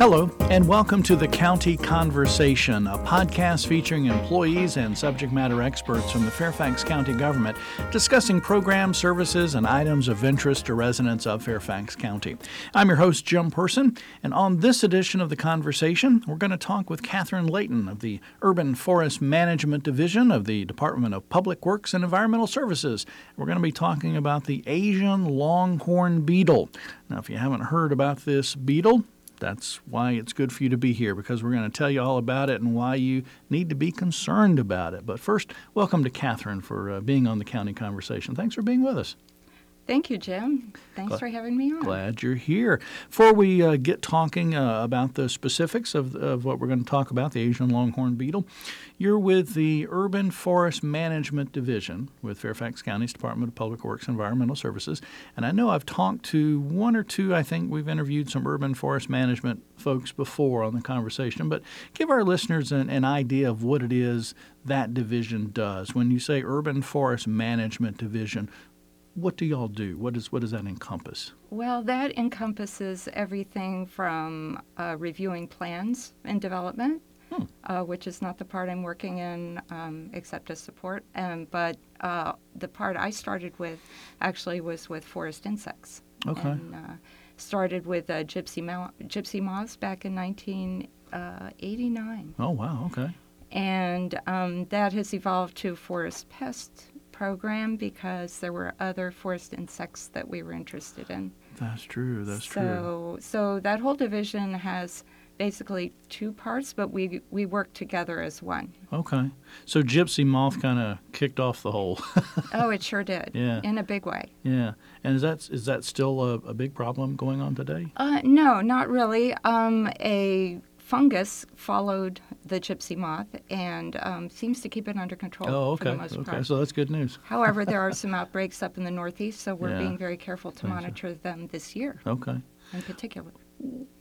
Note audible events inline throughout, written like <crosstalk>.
Hello, and welcome to the County Conversation, a podcast featuring employees and subject matter experts from the Fairfax County government discussing programs, services, and items of interest to residents of Fairfax County. I'm your host, Jim Person, and on this edition of the conversation, we're going to talk with Catherine Layton of the Urban Forest Management Division of the Department of Public Works and Environmental Services. We're going to be talking about the Asian longhorn beetle. Now, if you haven't heard about this beetle, that's why it's good for you to be here because we're going to tell you all about it and why you need to be concerned about it. But first, welcome to Catherine for uh, being on the county conversation. Thanks for being with us. Thank you, Jim. Thanks glad, for having me on. Glad you're here. Before we uh, get talking uh, about the specifics of, of what we're going to talk about, the Asian longhorn beetle, you're with the Urban Forest Management Division with Fairfax County's Department of Public Works and Environmental Services. And I know I've talked to one or two, I think we've interviewed some urban forest management folks before on the conversation, but give our listeners an, an idea of what it is that division does. When you say Urban Forest Management Division, what do y'all do? What, is, what does that encompass? Well, that encompasses everything from uh, reviewing plans and development, hmm. uh, which is not the part I'm working in um, except as support. Um, but uh, the part I started with actually was with forest insects. Okay. And, uh, started with uh, gypsy, mo- gypsy moths back in 1989. Uh, oh, wow, okay. And um, that has evolved to forest pest program because there were other forest insects that we were interested in. That's true. That's so, true. So that whole division has basically two parts, but we we work together as one. Okay. So gypsy moth kind of kicked off the whole. <laughs> oh, it sure did. Yeah. In a big way. Yeah. And is that is that still a, a big problem going on today? Uh, no, not really. Um, a fungus followed the gypsy moth and um, seems to keep it under control oh, okay. for the most okay. part. So that's good news. However, there are <laughs> some outbreaks up in the Northeast, so we're yeah. being very careful to monitor so. them this year. Okay. In particular.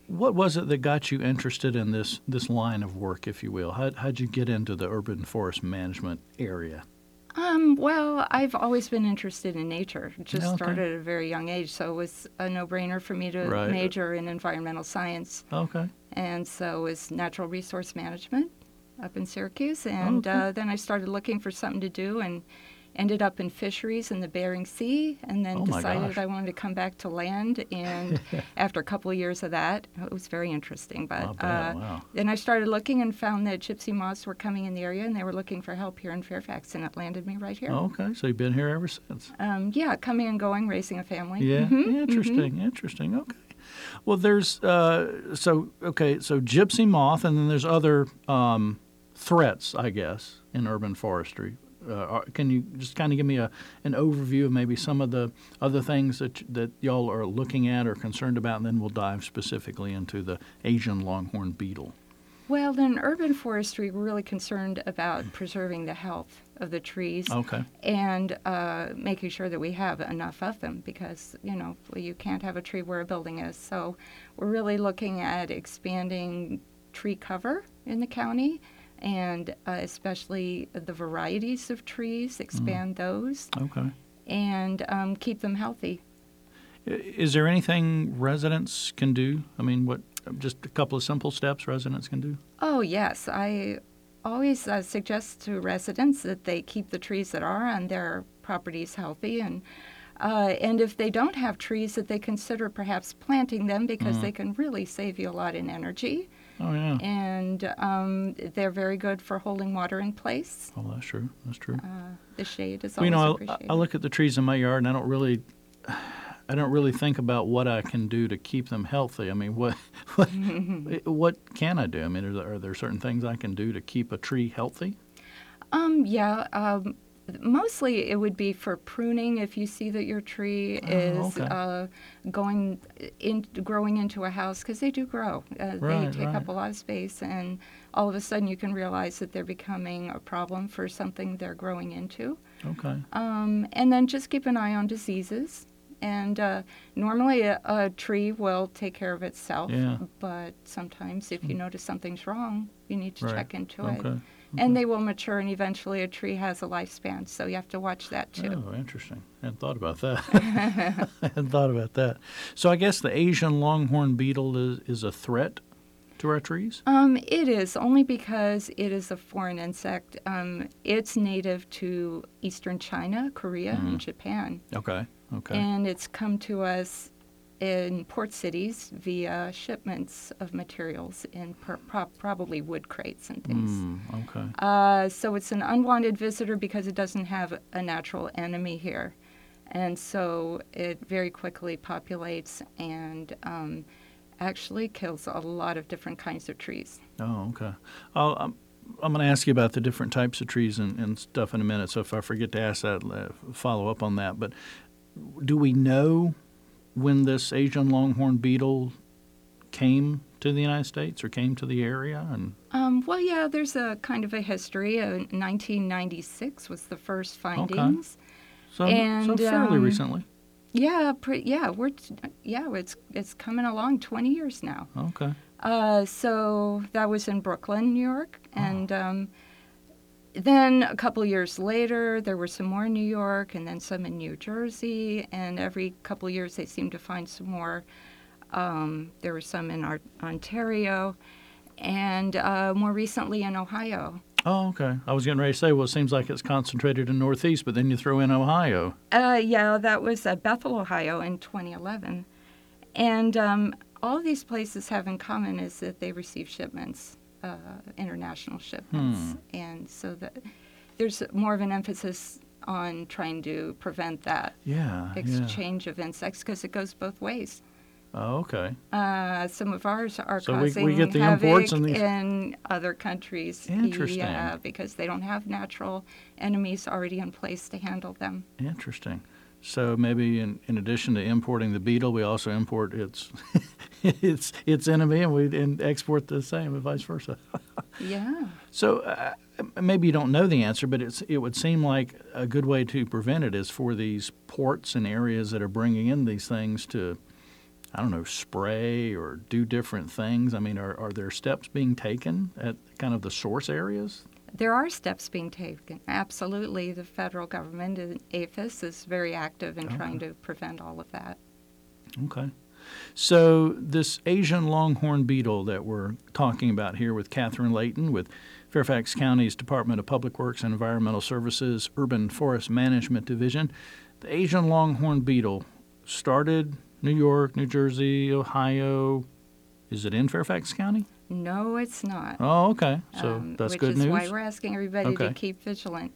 What was it that got you interested in this this line of work, if you will? How how'd you get into the urban forest management area? Um, well, I've always been interested in nature. Just okay. started at a very young age, so it was a no-brainer for me to right. major in environmental science. Okay. And so it was natural resource management up in Syracuse, and okay. uh, then I started looking for something to do, and ended up in fisheries in the Bering Sea, and then oh decided I wanted to come back to land. And <laughs> after a couple of years of that, it was very interesting. But uh, wow. then I started looking and found that gypsy moths were coming in the area, and they were looking for help here in Fairfax, and it landed me right here. Okay, so you've been here ever since? Um, yeah, coming and going, raising a family. Yeah, mm-hmm. interesting, mm-hmm. interesting. Okay. Well, there's uh, so okay, so gypsy moth, and then there's other um, threats, I guess, in urban forestry. Uh, can you just kind of give me a an overview of maybe some of the other things that that y'all are looking at or concerned about, and then we'll dive specifically into the Asian longhorn beetle. Well, in urban forestry, we're really concerned about preserving the health of the trees okay. and uh, making sure that we have enough of them because, you know, you can't have a tree where a building is. So we're really looking at expanding tree cover in the county and uh, especially the varieties of trees, expand mm. those. Okay. And um, keep them healthy. Is there anything residents can do? I mean, what just a couple of simple steps residents can do? Oh yes, I always uh, suggest to residents that they keep the trees that are on their properties healthy and. Uh, and if they don't have trees, that they consider perhaps planting them because mm. they can really save you a lot in energy. Oh yeah. And um, they're very good for holding water in place. Oh, that's true. That's true. Uh, the shade is well, you know, appreciated. I, I look at the trees in my yard, and I don't really. I don't really think about what I can do to keep them healthy. I mean, what <laughs> what, <laughs> what can I do? I mean, are there, are there, certain things I can do to keep a tree healthy? Um, yeah, um, mostly it would be for pruning if you see that your tree oh, is okay. uh, going in growing into a house because they do grow uh, right, they take right. up a lot of space and all of a sudden you can realize that they're becoming a problem for something they're growing into okay um, and then just keep an eye on diseases and uh, normally a, a, tree will take care of itself yeah. but sometimes if you hmm. notice something's wrong you need to right. check into okay. it and they will mature and eventually a tree has a lifespan so you have to watch that too oh interesting i hadn't thought about that i <laughs> <laughs> hadn't thought about that so i guess the asian longhorn beetle is, is a threat to our trees? Um, it is only because it is a foreign insect. Um, it's native to eastern China, Korea, Mm-hmm. and Japan, Okay. Okay. and it's come to us in port cities via shipments of materials in per- pro- probably wood crates and things. Hmm, okay. Uh, so it's an unwanted visitor because it doesn't have a natural enemy here. And so it very quickly populates and um, actually kills a lot of different kinds of trees. Oh, okay. I'll, I'm, I'm going to ask you about the different types of trees and, and stuff in a minute. So if I forget to ask that, follow up on that. But do we know when this Asian longhorn beetle came to the United States or came to the area? And Um, well, yeah, there's a kind of a history. Uh, 1996 was the first findings. so, so And, fairly um, recently. Yeah, pre- yeah, we're t- yeah, it's it's coming along 20 years now. Okay. Uh, so that was in Brooklyn, New York, Oh. and um, then a couple years later, there were some more in New York, and then some in New Jersey, and every couple years they seemed to find some more. Um, there were some in our, Ontario, and uh, more recently in Ohio. Oh, okay. I was getting ready to say, well, it seems like it's concentrated in Northeast, but then you throw in Ohio. Uh, yeah, that was uh, Bethel, Ohio, in 2011, and um, all these places have in common is that they receive shipments, uh, international shipments, and so that there's more of an emphasis on trying to prevent that Yeah. yeah. exchange of insects because it goes both ways. Oh, okay. Uh, some of ours are So we- we causing get the havoc these- in other countries. Interesting. Yeah, because they don't have natural enemies already in place to handle them. Interesting. So maybe in, in addition to importing the beetle, we also import its <laughs> its its enemy, and we and export the same, and vice versa. <laughs> Yeah. So uh, maybe you don't know the answer, but it's it would seem like a good way to prevent it is for these ports and areas that are bringing in these things to, I don't know, spray or do different things. I mean, are are there steps being taken at kind of the source areas? There are steps being taken. Absolutely. The federal government and APHIS is very active in trying to prevent all of that. Okay. So, this Asian longhorn beetle that we're talking about here with Catherine Layton with Fairfax County's Department of Public Works and Environmental Services Urban Forest Management Division, the Asian longhorn beetle started New York, New Jersey, Ohio. Is it in Fairfax County? No, it's not. Oh, okay. So um, that's which good is why we're asking everybody Okay. to keep vigilant.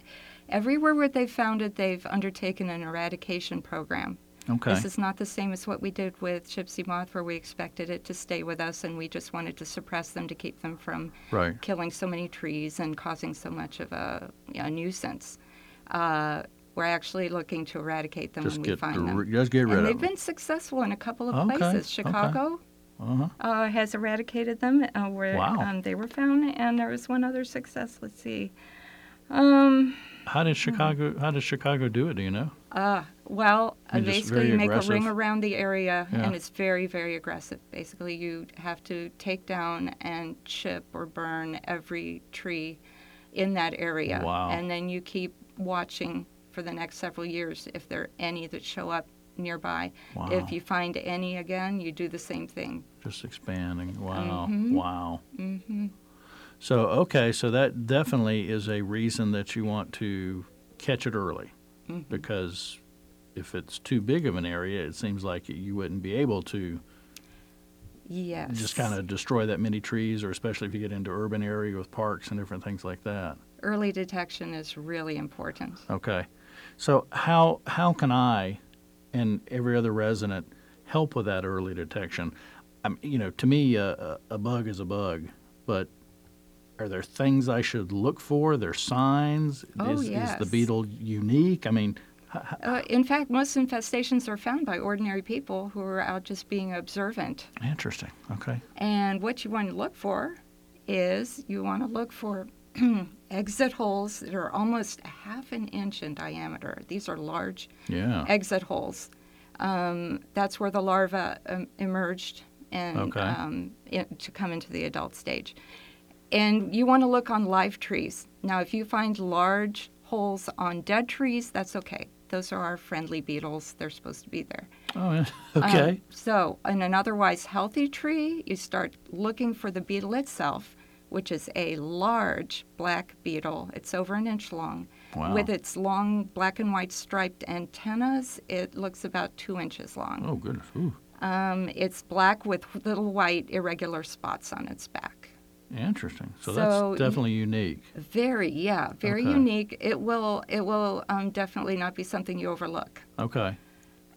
Everywhere where they've found it, they've undertaken an eradication program. okay. This is not the same as what we did with gypsy moth, where we expected it to stay with us and we just wanted to suppress them to keep them from right. killing so many trees and causing so much of a, a nuisance. Uh, we're actually looking to eradicate them Just when we find the- them. just get rid and of they've been successful in a couple of Okay, places. okay. Uh-huh. uh, has eradicated them uh, where Wow. um, they were found, and there was one other success. Let's see. Um, How did Chicago? How does Chicago do it? Do you know? uh, well, uh, They're basically, you make aggressive. a ring around the area, Yeah. and it's very, very aggressive. Basically, you have to take down and chip or burn every tree in that area. Wow. And then you keep watching for the next several years if there are any that show up nearby. Wow. If you find any again, you do the same thing. Just expanding. Wow. Mhm. Wow. hmm So, okay, so that definitely is a reason that you want to catch it early Mhm. because if it's too big of an area, it seems like you wouldn't be able to Yes. just kind of destroy that many trees, or especially if you get into urban area with parks and different things like that. Early detection is really important. Okay, so how how can I and every other resident help with that early detection? Um, you know, to me, a, bug is a bug, but are there things I should look for? Are there signs? Oh, is, is the beetle unique? I mean, Uh, in fact, most infestations are found by ordinary people who are out just being observant. interesting. Okay. And what you want to look for is you want to look for <clears throat> exit holes that are almost a half an inch in diameter. These are large Yeah. exit holes. Um, that's where the larva um, emerged and Okay. um, in, to come into the adult stage. And you want to look on live trees. Now, if you find large holes on dead trees, that's okay. those are our friendly beetles. They're supposed to be there. Oh, yeah. <laughs> Um, okay. so, in an otherwise healthy tree, you start looking for the beetle itself, which is a large black beetle. It's over an inch long. wow. With its long black and white striped antennas, it looks about two inches long. oh, goodness. Um, it's black with little white irregular spots on its back. Interesting. So, So that's definitely unique. Very, yeah, very Okay. unique. It will, it will um, definitely not be something you overlook. Okay.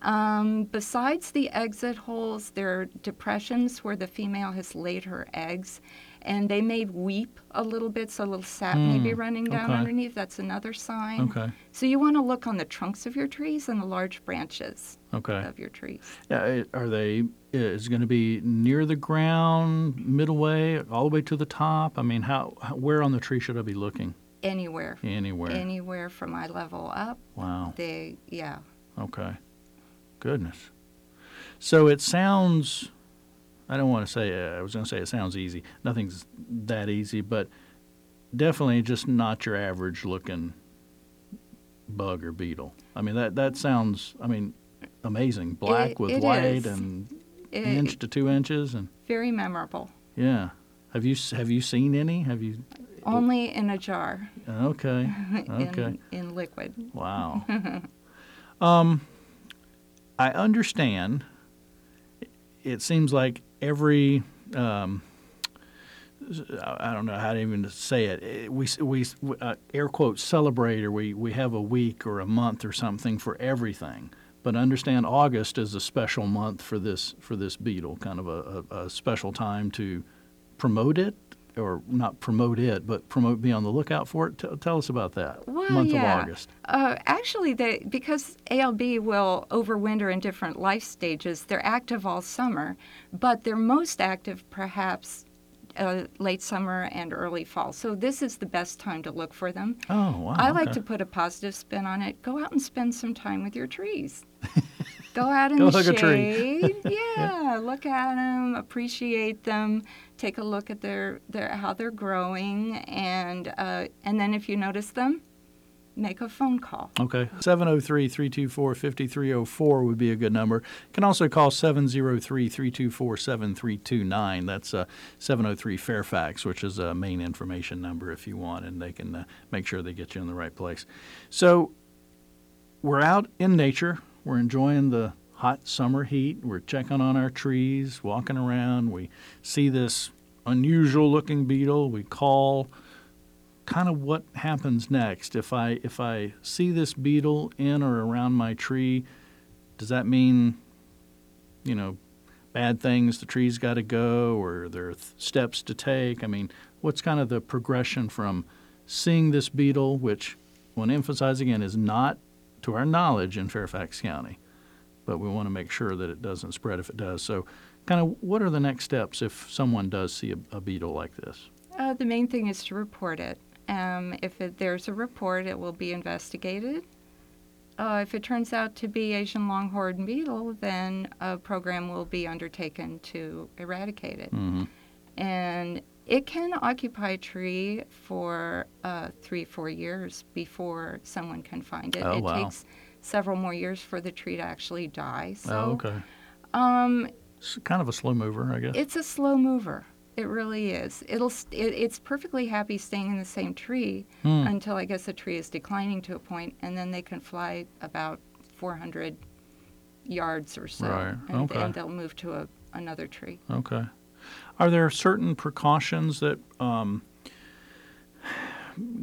Um, besides the exit holes, there are depressions where the female has laid her eggs, and they may weep a little bit, so a little sap may be Hmm, running down okay. underneath. That's another sign. Okay. So you want to look on the trunks of your trees and the large branches Okay. of your trees. Yeah, are they? Is it going to be near the ground, middle way, all the way to the top? I mean, how where on the tree should I be looking? Anywhere, Anywhere. anywhere from eye level up, wow. they, yeah. Okay. Goodness. So it sounds. I don't want to say. Uh, I was going to say it sounds easy. Nothing's that easy, but definitely just not your average looking bug or beetle. I mean that that sounds. I mean, amazing. Black It- with it white is. and It, inch to two inches and. Very memorable. Yeah. Have you have you seen any? Have you? Only in a jar, Okay. <laughs> Okay. in, in liquid. Wow. <laughs> um, I understand. It seems like every. Um, I don't know how to even say it. We we uh, air quotes celebrate or we we have a week or a month or something for everything. But understand August is a special month for this for this beetle, kind of a, a, a special time to promote it or not promote it, but promote be on the lookout for it. T- tell us about that Well, month yeah. of August. Uh, actually, they, because ALB will overwinter in different life stages, they're active all summer, but they're most active perhaps uh, late summer and early fall. So this is the best time to look for them. Oh wow! I like okay. to put a positive spin on it. Go out and spend some time with your trees. <laughs> Go out in Go the hug a tree. shade. <laughs> yeah, look at them, appreciate them, take a look at their, their how they're growing, and uh, and then if you notice them, make a phone call. Okay. 703 324 5304 would be a good number. You can also call 703 324 7329. That's uh, 703 Fairfax, which is a main information number if you want, and they can uh, make sure they get you in the right place. So we're out in nature. We're enjoying the hot summer heat. We're checking on our trees, walking around. We see this unusual looking beetle. We call kind of what happens next if I if I see this beetle in or around my tree. Does that mean, you know, bad things? The tree's got to go, or there are th- steps to take. I mean, what's kind of the progression from seeing this beetle, which, I want to emphasize again, is not to our knowledge in Fairfax County, but we want to make sure that it doesn't spread if it does. So, kind of, what are the next steps if someone does see a, a beetle like this? Uh, the main thing is to report it. Um, if it, there's a report, it will be investigated. Uh, if it turns out to be Asian longhorn beetle, then a program will be undertaken to eradicate it. Mm-hmm. And it can occupy a tree for uh, three, four years before someone can find it. Oh, it wow. takes several more years for the tree to actually die. So, oh, okay. um, It's kind of a slow mover, I guess. it's a slow mover. It really is. It'll. st- It, it's perfectly happy staying in the same tree Hmm. until I guess the tree is declining to a point, and then they can fly about 400 yards or so, Right, and, okay. and they'll move to a, another tree. Okay. Are there certain precautions that um,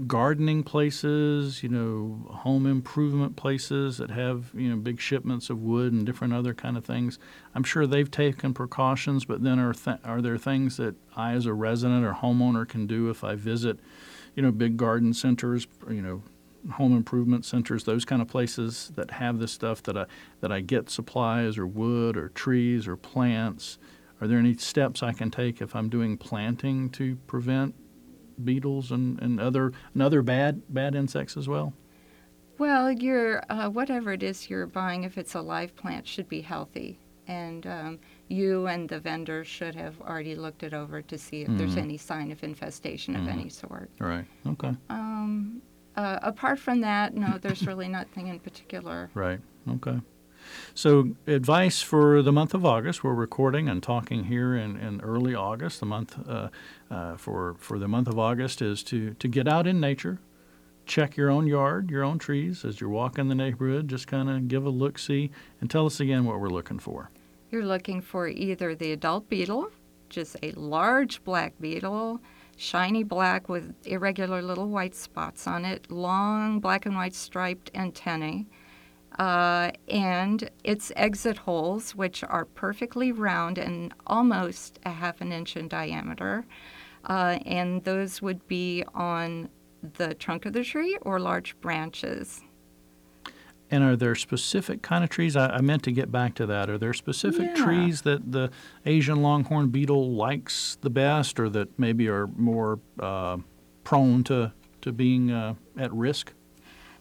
gardening places, you know, home improvement places that have you know big shipments of wood and different other kind of things? I'm sure they've taken precautions, but then are th- are there things that I, as a resident or homeowner, can do if I visit, you know, big garden centers, you know, home improvement centers, those kind of places that have this stuff that I that I get supplies or wood or trees or plants. Are there any steps I can take if I'm doing planting to prevent beetles and, and other and other bad bad insects as well? Well, your uh, whatever it is you're buying, if it's a live plant, should be healthy, and um, you and the vendor should have already looked it over to see if there's Mhm. any sign of infestation Mhm. of any sort. Right. Okay. Um, uh, apart from that, no, there's really nothing in particular. Right. Okay. So, advice for the month of August. We're recording and talking here in, in early August. The month uh, uh, for for the month of August is to to get out in nature, check your own yard, your own trees as you're walking the neighborhood. Just kind of give a look, see, and tell us again what we're looking for. You're looking for either the adult beetle, just a large black beetle, shiny black with irregular little white spots on it, long black and white striped antennae uh, and its exit holes, which are perfectly round and almost a half an inch in diameter. Uh, and those would be on the trunk of the tree or large branches. And are there specific kind of trees? I, I meant to get back to that. Are there specific Yeah. trees that the Asian longhorn beetle likes the best, or that maybe are more uh, prone to to being uh, at risk?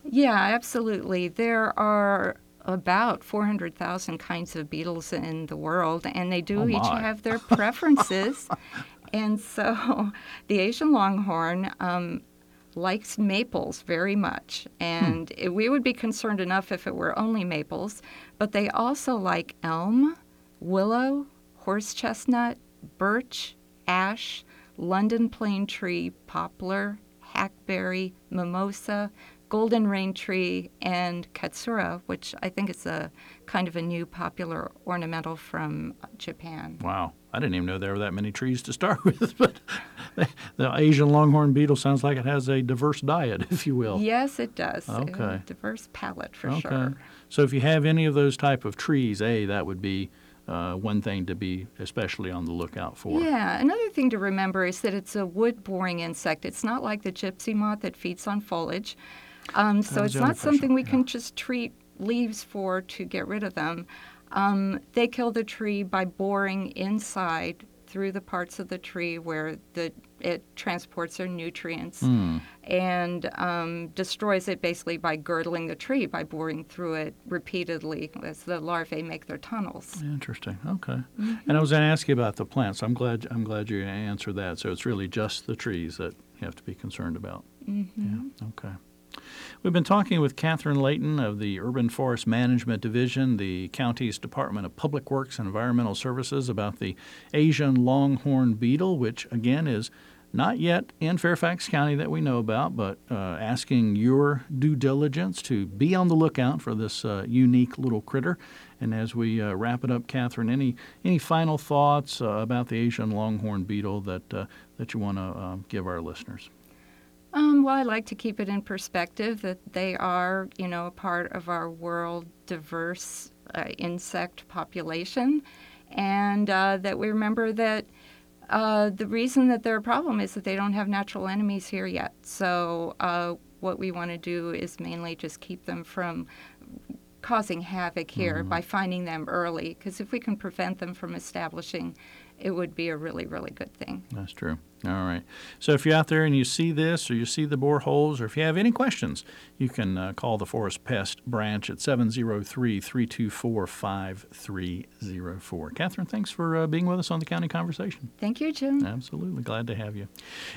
Yeah, absolutely. There are about 400,000 kinds of beetles in the world, and they do Oh, each have their <laughs> preferences. and so <laughs> the Asian longhorn um, likes maples very much. And it- we would be concerned enough if it were only maples, but they also like elm, willow, horse chestnut, birch, ash, London plane tree, poplar, hackberry, mimosa, golden rain tree, and katsura, which I think is a kind of a new popular ornamental from Japan. Wow, I didn't even know there were that many trees to start <laughs> with. But the Asian longhorn beetle sounds like it has a diverse diet, <laughs> if you will. Yes, it does. A Okay. diverse palette for okay. sure. So if you have any of those type of trees, a that would be uh, one thing to be especially on the lookout for. Yeah, another thing to remember is that it's a wood boring insect. It's not like the gypsy moth that feeds on foliage. Um, so it's not something we yeah. can just treat leaves for to get rid of them. Um, they kill the tree by boring inside through the parts of the tree where the it transports their nutrients Hmm. and um, destroys it basically by girdling the tree by boring through it repeatedly as the larvae make their tunnels. Interesting. Okay. Mm-hmm. And I was going to ask you about the plants. I'm glad. I'm glad you answered that. So it's really just the trees that you have to be concerned about. Mm-hmm. Yeah. Okay. We've been talking with Catherine Layton of the Urban Forest Management Division, the county's Department of Public Works and Environmental Services, about the Asian longhorn beetle, which again is not yet in Fairfax County that we know about, but uh, asking your due diligence to be on the lookout for this uh, unique little critter. And as we uh, wrap it up, Catherine, any any final thoughts uh, about the Asian longhorn beetle that uh, that you want to uh, give our listeners? Um, well, I like to keep it in perspective that they are, you know, a part of our world diverse uh, insect population, and uh, that we remember that uh, the reason that they're a problem is that they don't have natural enemies here yet. So, uh, what we want to do is mainly just keep them from causing havoc here by finding them early, because if we can prevent them from establishing, it would be a really, really good thing. That's true. All right. So if you're out there and you see this or you see the boreholes or if you have any questions, you can uh, call the Forest Pest branch at 703 324 5304. Catherine, thanks for uh, being with us on the County Conversation. Thank you, Jim. Absolutely. Glad to have you.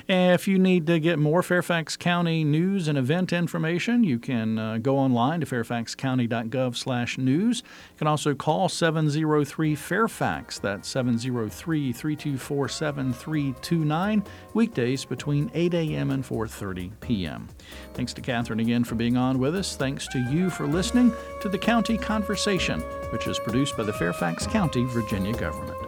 If you need to get more Fairfax County news and event information, you can uh, go online to fairfaxcounty.gov slash news. You can also call 703-FAIRFAX. That's 703-324-7329, weekdays between 8 a.m. and 4.30 p.m. Thanks to Catherine again for being on with us. Thanks to you for listening to the County Conversation, which is produced by the Fairfax County, Virginia government.